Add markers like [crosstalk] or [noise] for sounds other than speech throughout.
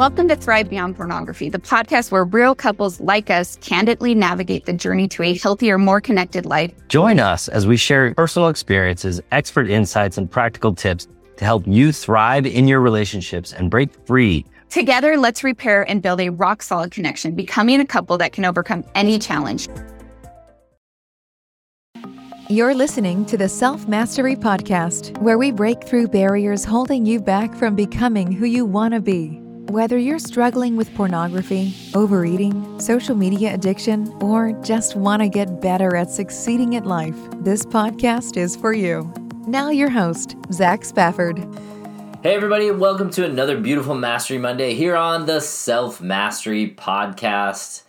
Welcome to Thrive Beyond Pornography, the podcast where real couples like us candidly navigate the journey to a healthier, more connected life. Join us as we share personal experiences, expert insights, and practical tips to help you thrive in your relationships and break free. Together, let's repair and build a rock solid connection, becoming a couple that can overcome any challenge. You're listening to the Self Mastery Podcast, where we break through barriers holding you back from becoming who you want to be. Whether you're struggling with pornography, overeating, social media addiction, or just want to get better at succeeding at life, this podcast is for you. Now, your host, Zach Spafford. Hey, everybody, welcome to another beautiful Mastery Monday here on the Self Mastery Podcast.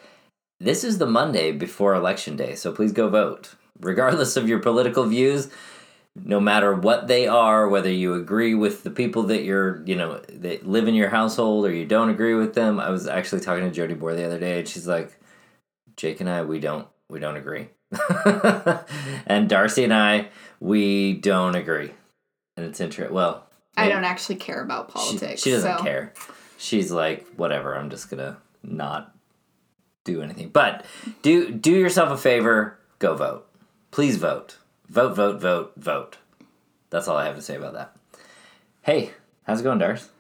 This is the Monday before Election Day, so please go vote. Regardless of your political views, no matter what they are, whether you agree with the people that you're, you know, that live in your household or you don't agree with them. I was actually talking to Jody Bohr the other day, and she's like, "Jake and I, we don't, we don't agree," [laughs] and Darcy and I, we don't agree, and it's interesting. Well, I don't actually care about politics. She, she doesn't so. care. She's like, whatever. I'm just gonna not do anything. But do do yourself a favor. Go vote. Please vote. Vote, vote, vote, vote. That's all I have to say about that. Hey, how's it going, Darth?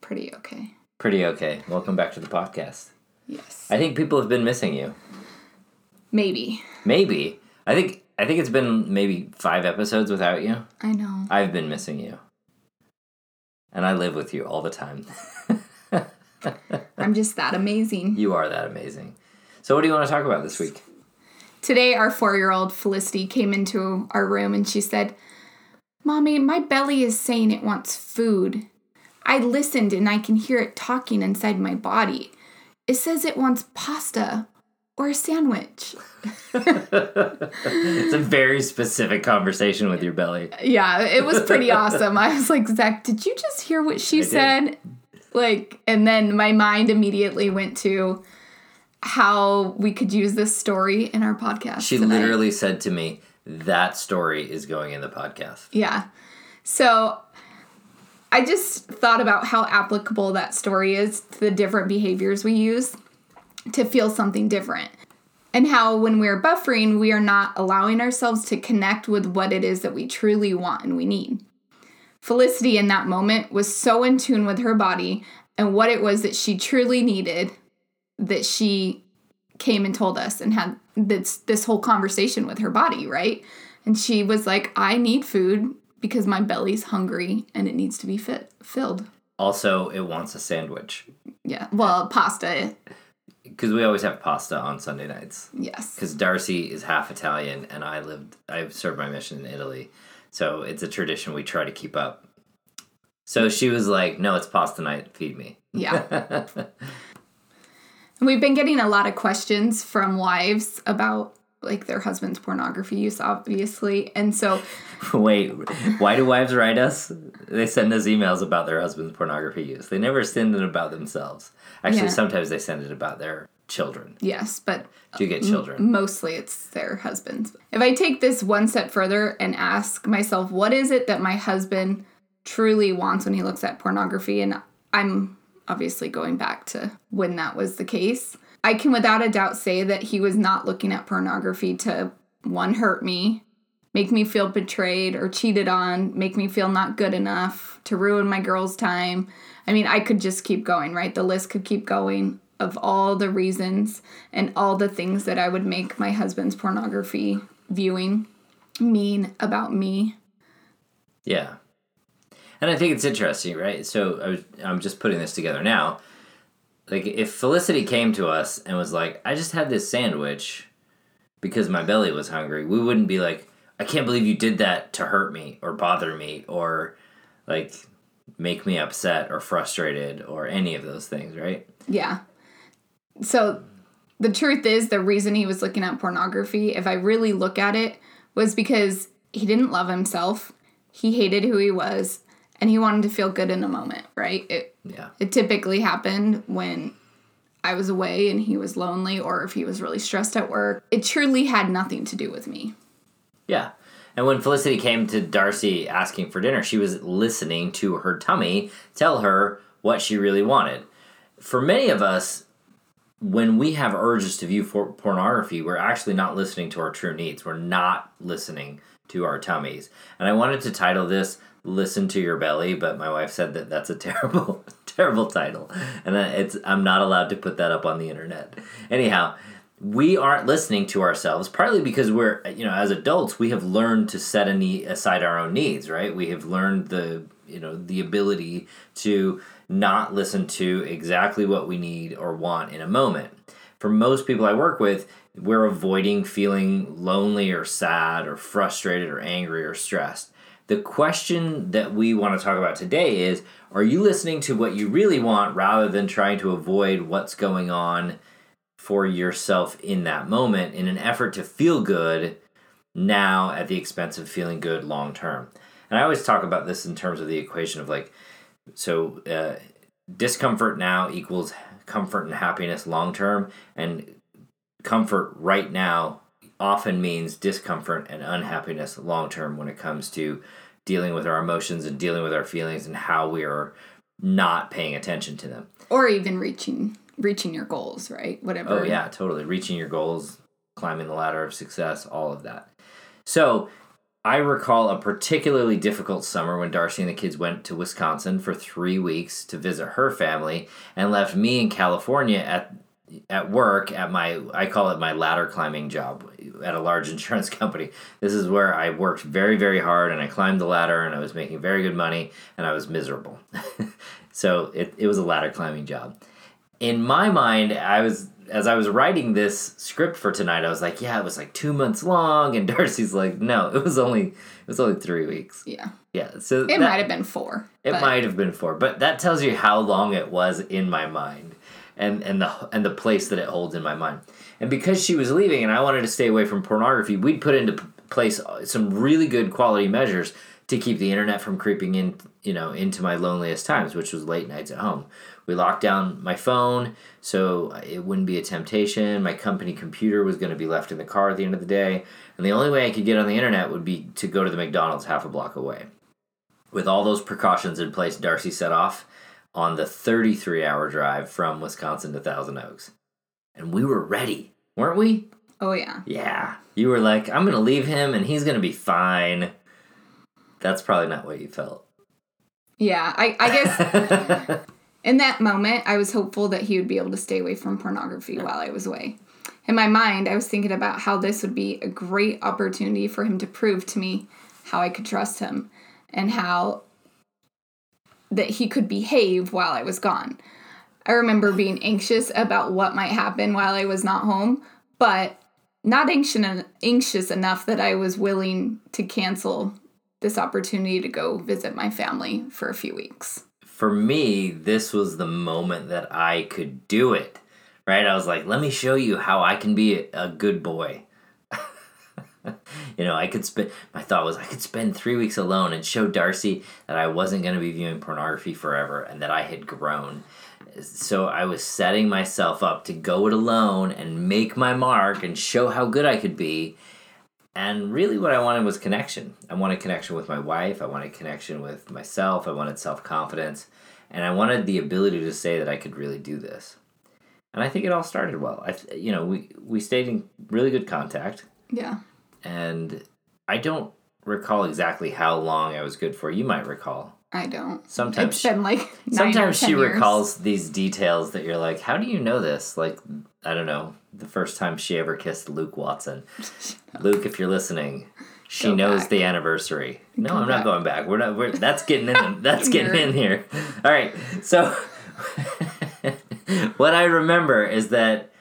Pretty okay. Pretty okay. Welcome back to the podcast. Yes. I think people have been missing you. Maybe. Maybe. I think I think it's been maybe five episodes without you. I know. I've been missing you. And I live with you all the time. [laughs] I'm just that amazing. You are that amazing. So what do you want to talk about this week? Today, our four year old Felicity came into our room and she said, Mommy, my belly is saying it wants food. I listened and I can hear it talking inside my body. It says it wants pasta or a sandwich. [laughs] it's a very specific conversation with your belly. Yeah, it was pretty [laughs] awesome. I was like, Zach, did you just hear what she I said? did. Like, and then my mind immediately went to how we could use this story in our podcast. She tonight. literally said to me, "That story is going in the podcast." Yeah. So I just thought about how applicable that story is to the different behaviors we use to feel something different. And how when we're buffering, we are not allowing ourselves to connect with what it is that we truly want and we need. Felicity in that moment was so in tune with her body and what it was that she truly needed that she came and told us and had this this whole conversation with her body, right? And she was like, "I need food because my belly's hungry and it needs to be fit filled." Also, it wants a sandwich Yeah. Well, pasta. because we always have pasta on Sunday nights. Yes. Because Darcy is half Italian, and I lived, I served my mission in Italy, so it's a tradition we try to keep up. So she was like, "No, it's pasta night. Feed me." Yeah. [laughs] And we've been getting a lot of questions from wives about like their husband's pornography use obviously. And so [laughs] Wait, why do wives write us? They send us emails about their husband's pornography use. They never send it about themselves. Actually, Yeah. sometimes they send it about their children. Yes, but Do you get children? mostly it's their husbands. If I take this one step further and ask myself, what is it that my husband truly wants when he looks at pornography? And I'm obviously going back to when that was the case. I can without a doubt say that he was not looking at pornography to one, hurt me, make me feel betrayed or cheated on, make me feel not good enough, to ruin my girl's time. I mean, I could just keep going, right? The list could keep going of all the reasons and all the things that I would make my husband's pornography viewing mean about me. Yeah. And I think it's interesting, right? So I was, I'm just putting this together now. Like, if Felicity came to us and was like, I just had this sandwich because my belly was hungry, we wouldn't be like, I can't believe you did that to hurt me or bother me or like make me upset or frustrated or any of those things, right? Yeah. So the truth is, the reason he was looking at pornography, if I really look at it, was because he didn't love himself. He hated who he was and he wanted to feel good in a moment, right? It, Yeah. it typically happened when I was away and he was lonely or if he was really stressed at work. It truly had nothing to do with me. Yeah. And when Felicity came to Darcy asking for dinner, she was listening to her tummy tell her what she really wanted. For many of us, when we have urges to view for pornography, we're actually not listening to our true needs. We're not listening to our tummies. And I wanted to title this "Listen to Your Belly," but my wife said that that's a terrible, [laughs] terrible title, and it's I'm not allowed to put that up on the internet. Anyhow, we aren't listening to ourselves partly because we're you know as adults we have learned to set a need, aside our own needs right? We have learned the you know the ability to not listen to exactly what we need or want in a moment. For most people i work with we're avoiding feeling lonely or sad or frustrated or angry or stressed the question that we want to talk about today is are you listening to what you really want rather than trying to avoid what's going on for yourself in that moment in an effort to feel good now at the expense of feeling good long term. And I always talk about this in terms of the equation of like, so uh, discomfort now equals comfort and happiness long term, and comfort right now often means discomfort and unhappiness long term when it comes to dealing with our emotions and dealing with our feelings and how we are not paying attention to them. Or even reaching reaching your goals, right? Whatever. Oh yeah, totally. Reaching your goals, climbing the ladder of success, all of that. So I recall a particularly difficult summer when Darcy and the kids went to Wisconsin for three weeks to visit her family and left me in California at at work at my I call it my ladder climbing job at a large [laughs] insurance company. This is where I worked very very hard and I climbed the ladder and I was making very good money and I was miserable. [laughs] so it, it was a ladder climbing job in my mind, I was as I was writing this script for tonight, I was like, yeah, it was like two months long, and [laughs] Darcy's like, no, it was only it was only three weeks. Yeah. Yeah. So it might have been four. It but. might have been four, but that tells you how long it was in my mind, and and the and the place that it holds in my mind. And because she was leaving, and I wanted to stay away from pornography, we'd put into place uh, some really good quality measures to keep the internet from creeping in, you know, into my loneliest times, which was late nights at home. We locked down my phone so uh, it wouldn't be a temptation. My company computer was going to be left in the car at the end of the day. And the only way I could get on the internet would be to go to the McDonald's half a block away. With all those precautions in place, Darcy set off on the 33 hour drive from Wisconsin to Thousand Oaks. And we were ready, weren't we? Oh, yeah. Yeah. You were like, I'm going to leave him and he's going to be fine. That's probably not what you felt. Yeah, I, I guess [laughs] in that moment, I was hopeful that he would be able to stay away from pornography while I was away. In my mind, I was thinking about how this would be a great opportunity for him to prove to me how I could trust him and how that he could behave while I was gone. I remember being anxious about what might happen while I was not home, but not anxious anxious enough that I was willing to cancel this opportunity to go visit my family for a few weeks for me, this was the moment that I could do it. Right? I was like, let me show you how I can be a, a good boy. You know, I could spend, my thought was, I could spend three weeks alone and show Darcy that I wasn't going to be viewing pornography forever and that I had grown. So I was setting myself up to go it alone and make my mark and show how good I could be. And really, what I wanted was connection. I wanted connection with my wife. I wanted connection with myself. I wanted self confidence. And I wanted the ability to say that I could really do this. And I think it all started well. I, you know, we, we stayed in really good contact. Yeah. And I don't recall exactly how long I was good for. You might recall. I don't. Sometimes it's been like sometimes she years. recalls these details that you're like, how do you know this? Like, I don't know, the first time she ever kissed Luke Watson. [laughs] Luke, if you're listening, she Go knows back. the anniversary. No, Go I'm back. not going back. We're not. We're that's getting in. [laughs] That's getting in here. All right. So, [laughs] what I remember is that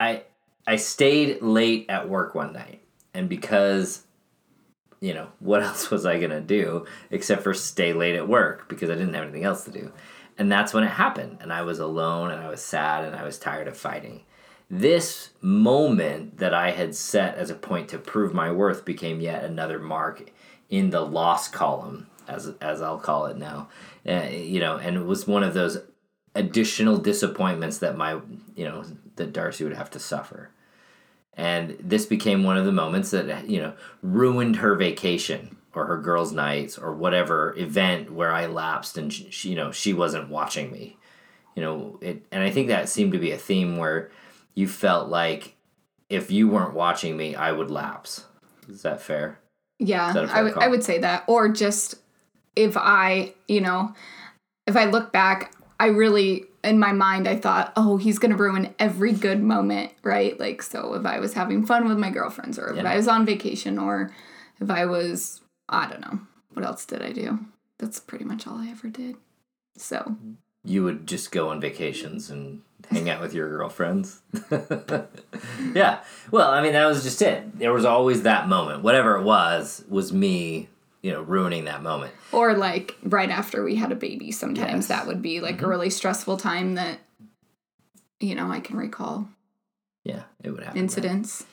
I I stayed late at work one night, and because you know, what [laughs] else was I gonna do except for stay late at work because I didn't have anything else to do. And that's when it happened. And I was alone and I was sad and I was tired of fighting. This moment that I had set as a point to prove my worth became yet another mark in the loss column, as, as I'll call it now. Uh, you know, and it was one of those additional disappointments that my, you know, that Darcy would have to suffer. And this became one of the moments that, you know, ruined her vacation or her girls' nights or whatever event where I lapsed and she, you know, she wasn't watching me. You know, it, and I think that seemed to be a theme where you felt like if you weren't watching me, I would lapse. Is that fair? Yeah, that fair I would call? I would say that. Or just if I, you know, if I look back, I really in my mind I thought, oh, he's gonna ruin every good moment, right? Like so if I was having fun with my girlfriends or if Yeah. I was on vacation or if I was I don't know. What else did I do? That's pretty much all I ever did. So you would just go on vacations and hang out with your girlfriends. [laughs] yeah. Well, I mean, that was just it. There was always that moment. Whatever it was, was me, you know, ruining that moment. or like right after we had a baby, sometimes Yes. Mm-hmm. that would be like a really stressful time that you know, I can recall Yeah, it would happen. incidents.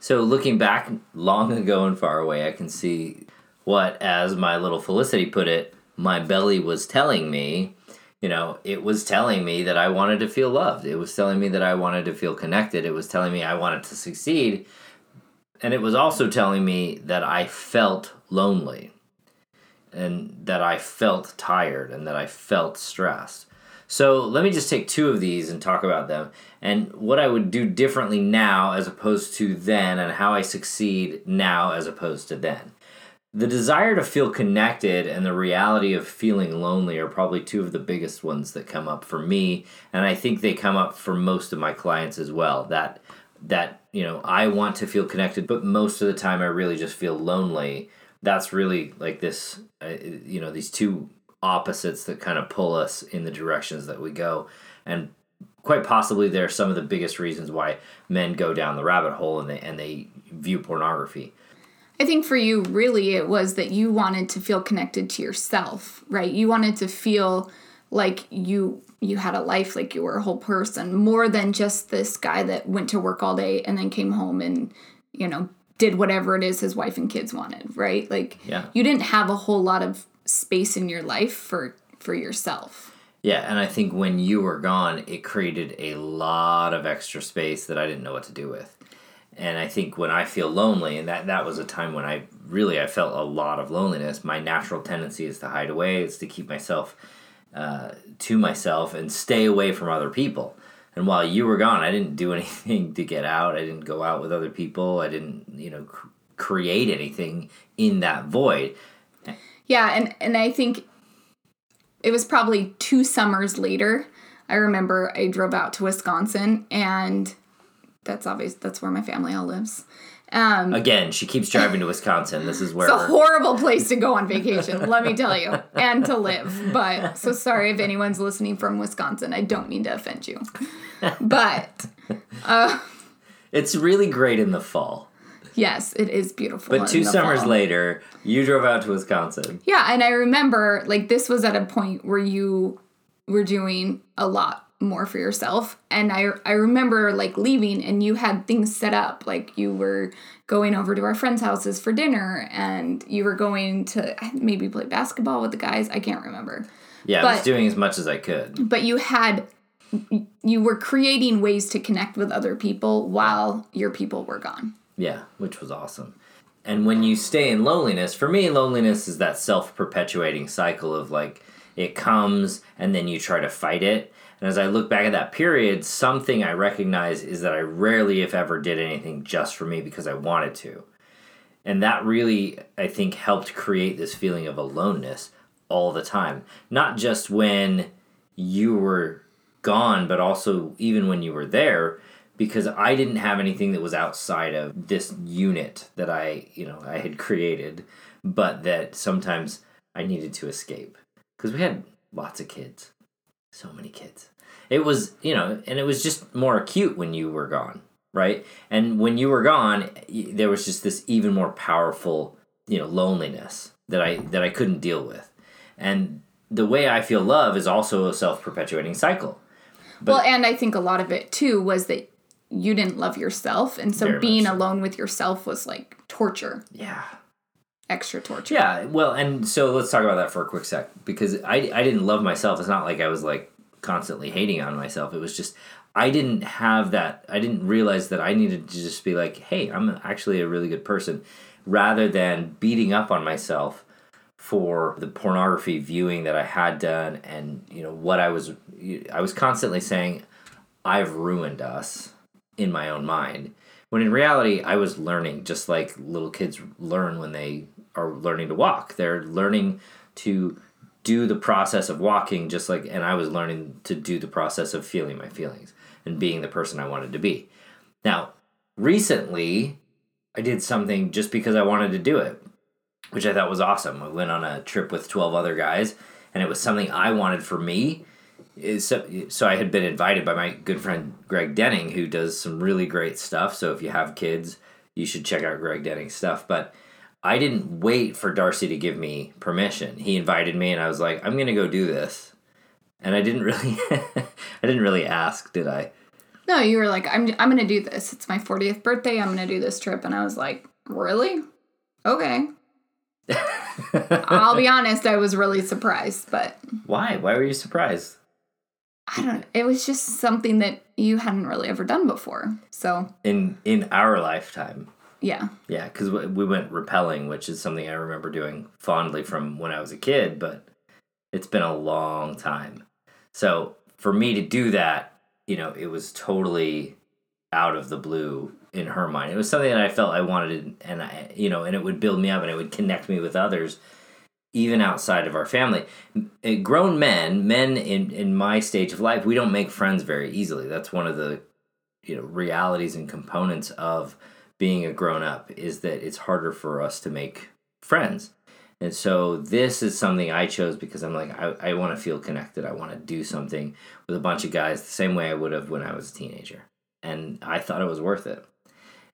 So looking back long ago and far away, I can see what, as my little Felicity put it, my belly was telling me. You know, it was telling me that I wanted to feel loved. It was telling me that I wanted to feel connected. It was telling me I wanted to succeed. And it was also telling me that I felt lonely and that I felt tired and that I felt stressed. So let me just take two of these and talk about them and what I would do differently now as opposed to then and how I succeed now as opposed to then. The desire to feel connected and the reality of feeling lonely are probably two of the biggest ones that come up for me and I think they come up for most of my clients as well. That that, you know, I want to feel connected but most of the time I really just feel lonely. That's really like this uh, you know, these two opposites that kind of pull us in the directions that we go and quite possibly they're some of the biggest reasons why men go down the rabbit hole and they and they view pornography. I think for you, really, it was that you wanted to feel connected to yourself, right? You wanted to feel like you you had a life, like you were a whole person, more than just this guy that went to work all day and then came home and you know did whatever it is his wife and kids wanted, right? Like Yeah. you didn't have a whole lot of space in your life for for yourself. Yeah, and I think when you were gone, it created a lot of extra space that I didn't know what to do with. And I think when I feel lonely, and that that was a time when I really I felt a lot of loneliness. My natural tendency is to hide away. It's to keep myself uh, to myself and stay away from other people. And while you were gone, I didn't do [laughs] anything to get out. I didn't go out with other people. I didn't, you know, cr- create anything in that void. Yeah, and and I think it was probably two summers later. I remember I drove out to Wisconsin, and that's obvious. That's where my family all lives. Um, Again, she keeps driving to Wisconsin. This is [laughs] where it's a horrible place to go on vacation, let me tell you, and to live. But so sorry if anyone's listening from Wisconsin. I don't mean to offend you, but it's really great in the fall. yes, it is beautiful. But two summers fall. later, you drove out to Wisconsin. Yeah, and I remember like this was at a point where you were doing a lot more for yourself and I I remember like leaving and you had things set up like you were going over to our friends' houses for dinner and you were going to maybe play basketball with the guys, I can't remember. Yeah, I was doing as much as I could. But you had you were creating ways to connect with other people while your people were gone. Yeah, which was awesome. And when you stay in loneliness, for me, loneliness is that self perpetuating cycle of like it comes and then you try to fight it. And as I look back at that period, something I recognize is that I rarely, if ever, did anything just for me because I wanted to. And that really, I think, helped create this feeling of aloneness all the time. Not just when you were gone, but also even when you were there, because I didn't have anything that was outside of this unit that I, you know, I had created, but that sometimes I needed to escape. Because we had lots of kids. So many kids. It was, you know, and it was just more acute when you were gone, right? And when you were gone, there was just this even more powerful, you know, loneliness that I that I couldn't deal with. And the way I feel love is also a self-perpetuating cycle. well, and I think a lot of it too was that you didn't love yourself and so being so. alone with yourself was like torture, Yeah. Extra torture. Yeah, well, and so let's talk about that for a quick sec because I I didn't love myself. It's not like I was like constantly hating on myself. It was just I didn't have that. I didn't realize that I needed to just be like, hey, I'm actually a really good person, rather than beating up on myself for the pornography viewing that I had done and you know what I was I was constantly saying I've ruined us in my own mind when in reality I was learning just like little kids learn when they are learning to walk they're learning to do the process of walking just like and I was learning to do the process of feeling my feelings and being the person I wanted to be now recently I did something just because I wanted to do it which I thought was awesome. I went on a trip with 12 other guys, and it was something I wanted for me. So, so I had been invited by my good friend Greg Denning, who does some really great stuff. So if you have kids, you should check out Greg Denning's stuff. But I didn't wait for Darcy to give me permission. He invited me, and I was like, "I'm gonna go do this," and I didn't [laughs] really, I didn't really ask, did I? No, you were like, "I'm I'm gonna do this. It's my 40th birthday. I'm gonna do this trip," and I was like, "Really? Okay." [laughs] I'll be honest, I was really surprised, but why? Why were you surprised? I don't know. It was just something that you hadn't really ever done before. So in in our lifetime. Yeah. Yeah, because we went rappelling, which is something I remember doing fondly from when I was a kid, but it's been a long time. So for me to do that, you know, it was totally out of the blue in her mind. It was something that I felt I wanted, and I, you know, and it would build me up and it would connect me with others, even outside of our family. Uh, grown men, men in in my stage of life, we don't make friends very easily. That's one of the, you know, realities and components of being a grown up is that it's harder for us to make friends. And so this is something I chose because I'm like, I, I want to feel connected. I want to do something with a bunch of guys the same way I would have when I was a teenager. And I thought it was worth it.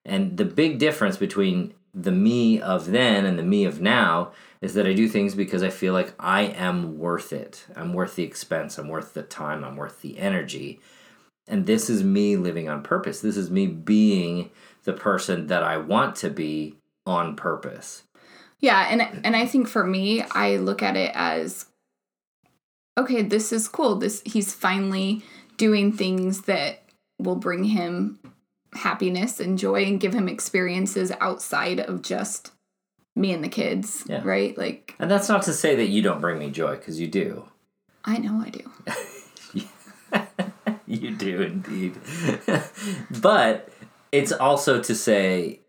And the big difference between the me of then and the me of now is that I do things because I feel like I am worth it. I'm worth the expense. I'm worth the time. I'm worth the energy. And this is me living on purpose. This is me being the person that I want to be on purpose. Yeah, and and I think for me, I look at it as okay, this is cool. This he's finally doing things that will bring him happiness and joy and give him experiences outside of just me and the kids, yeah. right? Like And that's not to say that you don't bring me joy cuz you do. I know I do. [laughs] you do indeed. [laughs] but it's also to say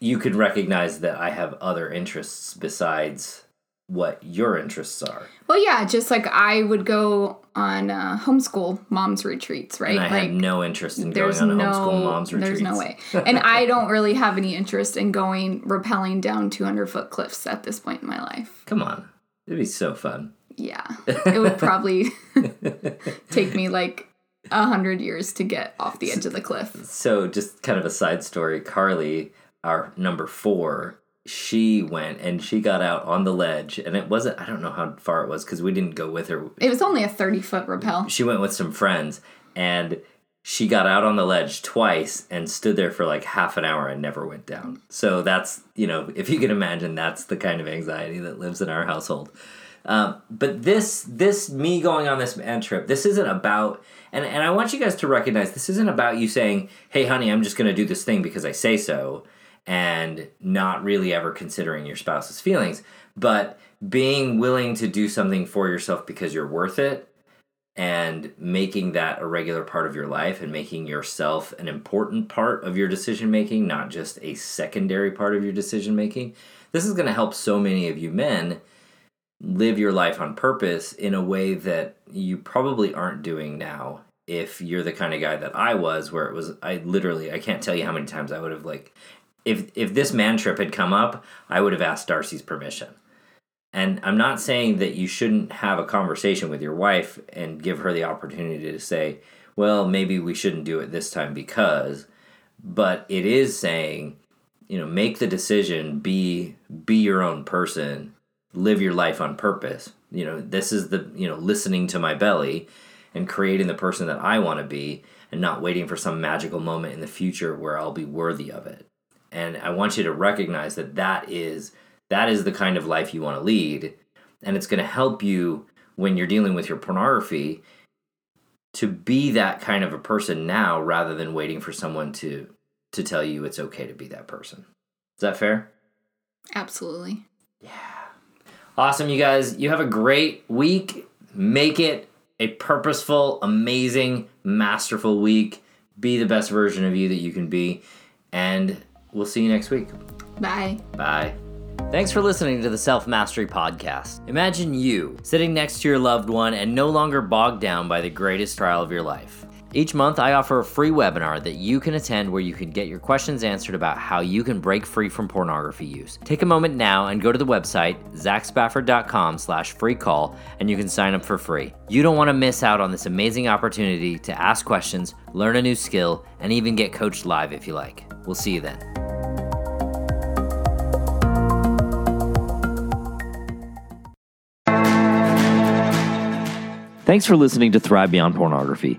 you can recognize that I have other interests besides what your interests are. Well, yeah, just like I would go on uh, homeschool moms retreats, right? And I like, have no interest in going on no, homeschool moms retreats. There's no way, [laughs] and I don't really have any interest in going rappelling down 200 foot cliffs at this point in my life. Come on, it'd be so fun. Yeah, [laughs] it would probably [laughs] take me like a hundred years to get off the edge of the cliff. So, just kind of a side story: Carly, our number four, she went and she got out on the ledge and it wasn't i don't know how far it was because we didn't go with her. It was only a 30 foot rappel. She went with some friends and she got out on the ledge twice and stood there for like half an hour and never went down. So that's you know if you can imagine that's the kind of anxiety that lives in our household um, but this this me going on this man trip this isn't about and, and i want you guys to recognize this isn't about you saying hey honey i'm just to do this thing because i say so and not really ever considering your spouse's feelings, but being willing to do something for yourself because you're worth it and making that a regular part of your life and making yourself an important part of your decision making, not just a secondary part of your decision making. This is going to help so many of you men live your life on purpose in a way that you probably aren't doing now if you're the kind of guy that I was where it was I literally I can't tell you how many times I would have like if if this man trip had come up, I would have asked Darcy's permission. And I'm not saying that you shouldn't have a conversation with your wife and give her the opportunity to say, well, maybe we shouldn't do it this time because, but it is saying, you know, make the decision, be be your own person, live your life on purpose. You know, this is the, you know, listening to my belly and creating the person that I want to be and not waiting for some magical moment in the future where I'll be worthy of it and i want you to recognize that that is that is the kind of life you want to lead and it's going to help you when you're dealing with your pornography to be that kind of a person now rather than waiting for someone to to tell you it's okay to be that person. Is that fair? Absolutely. Awesome, you guys. You have a great week. Make it a purposeful, amazing, masterful week. Be the best version of you that you can be. And we'll see you next week. Bye. Bye. Thanks for listening to the Self Mastery Podcast. Imagine you sitting next to your loved one and no longer bogged down by the greatest trial of your life. Each month, I offer a free webinar that you can attend where you can get your questions answered about how you can break free from pornography use. Take a moment now and go to the website, zachspafford.com slash free call, and you can sign up for free. You don't want to miss out on this amazing opportunity to ask questions, learn a new skill, and even get coached live if you like. We'll see you then. Thanks for listening to Thrive Beyond Pornography.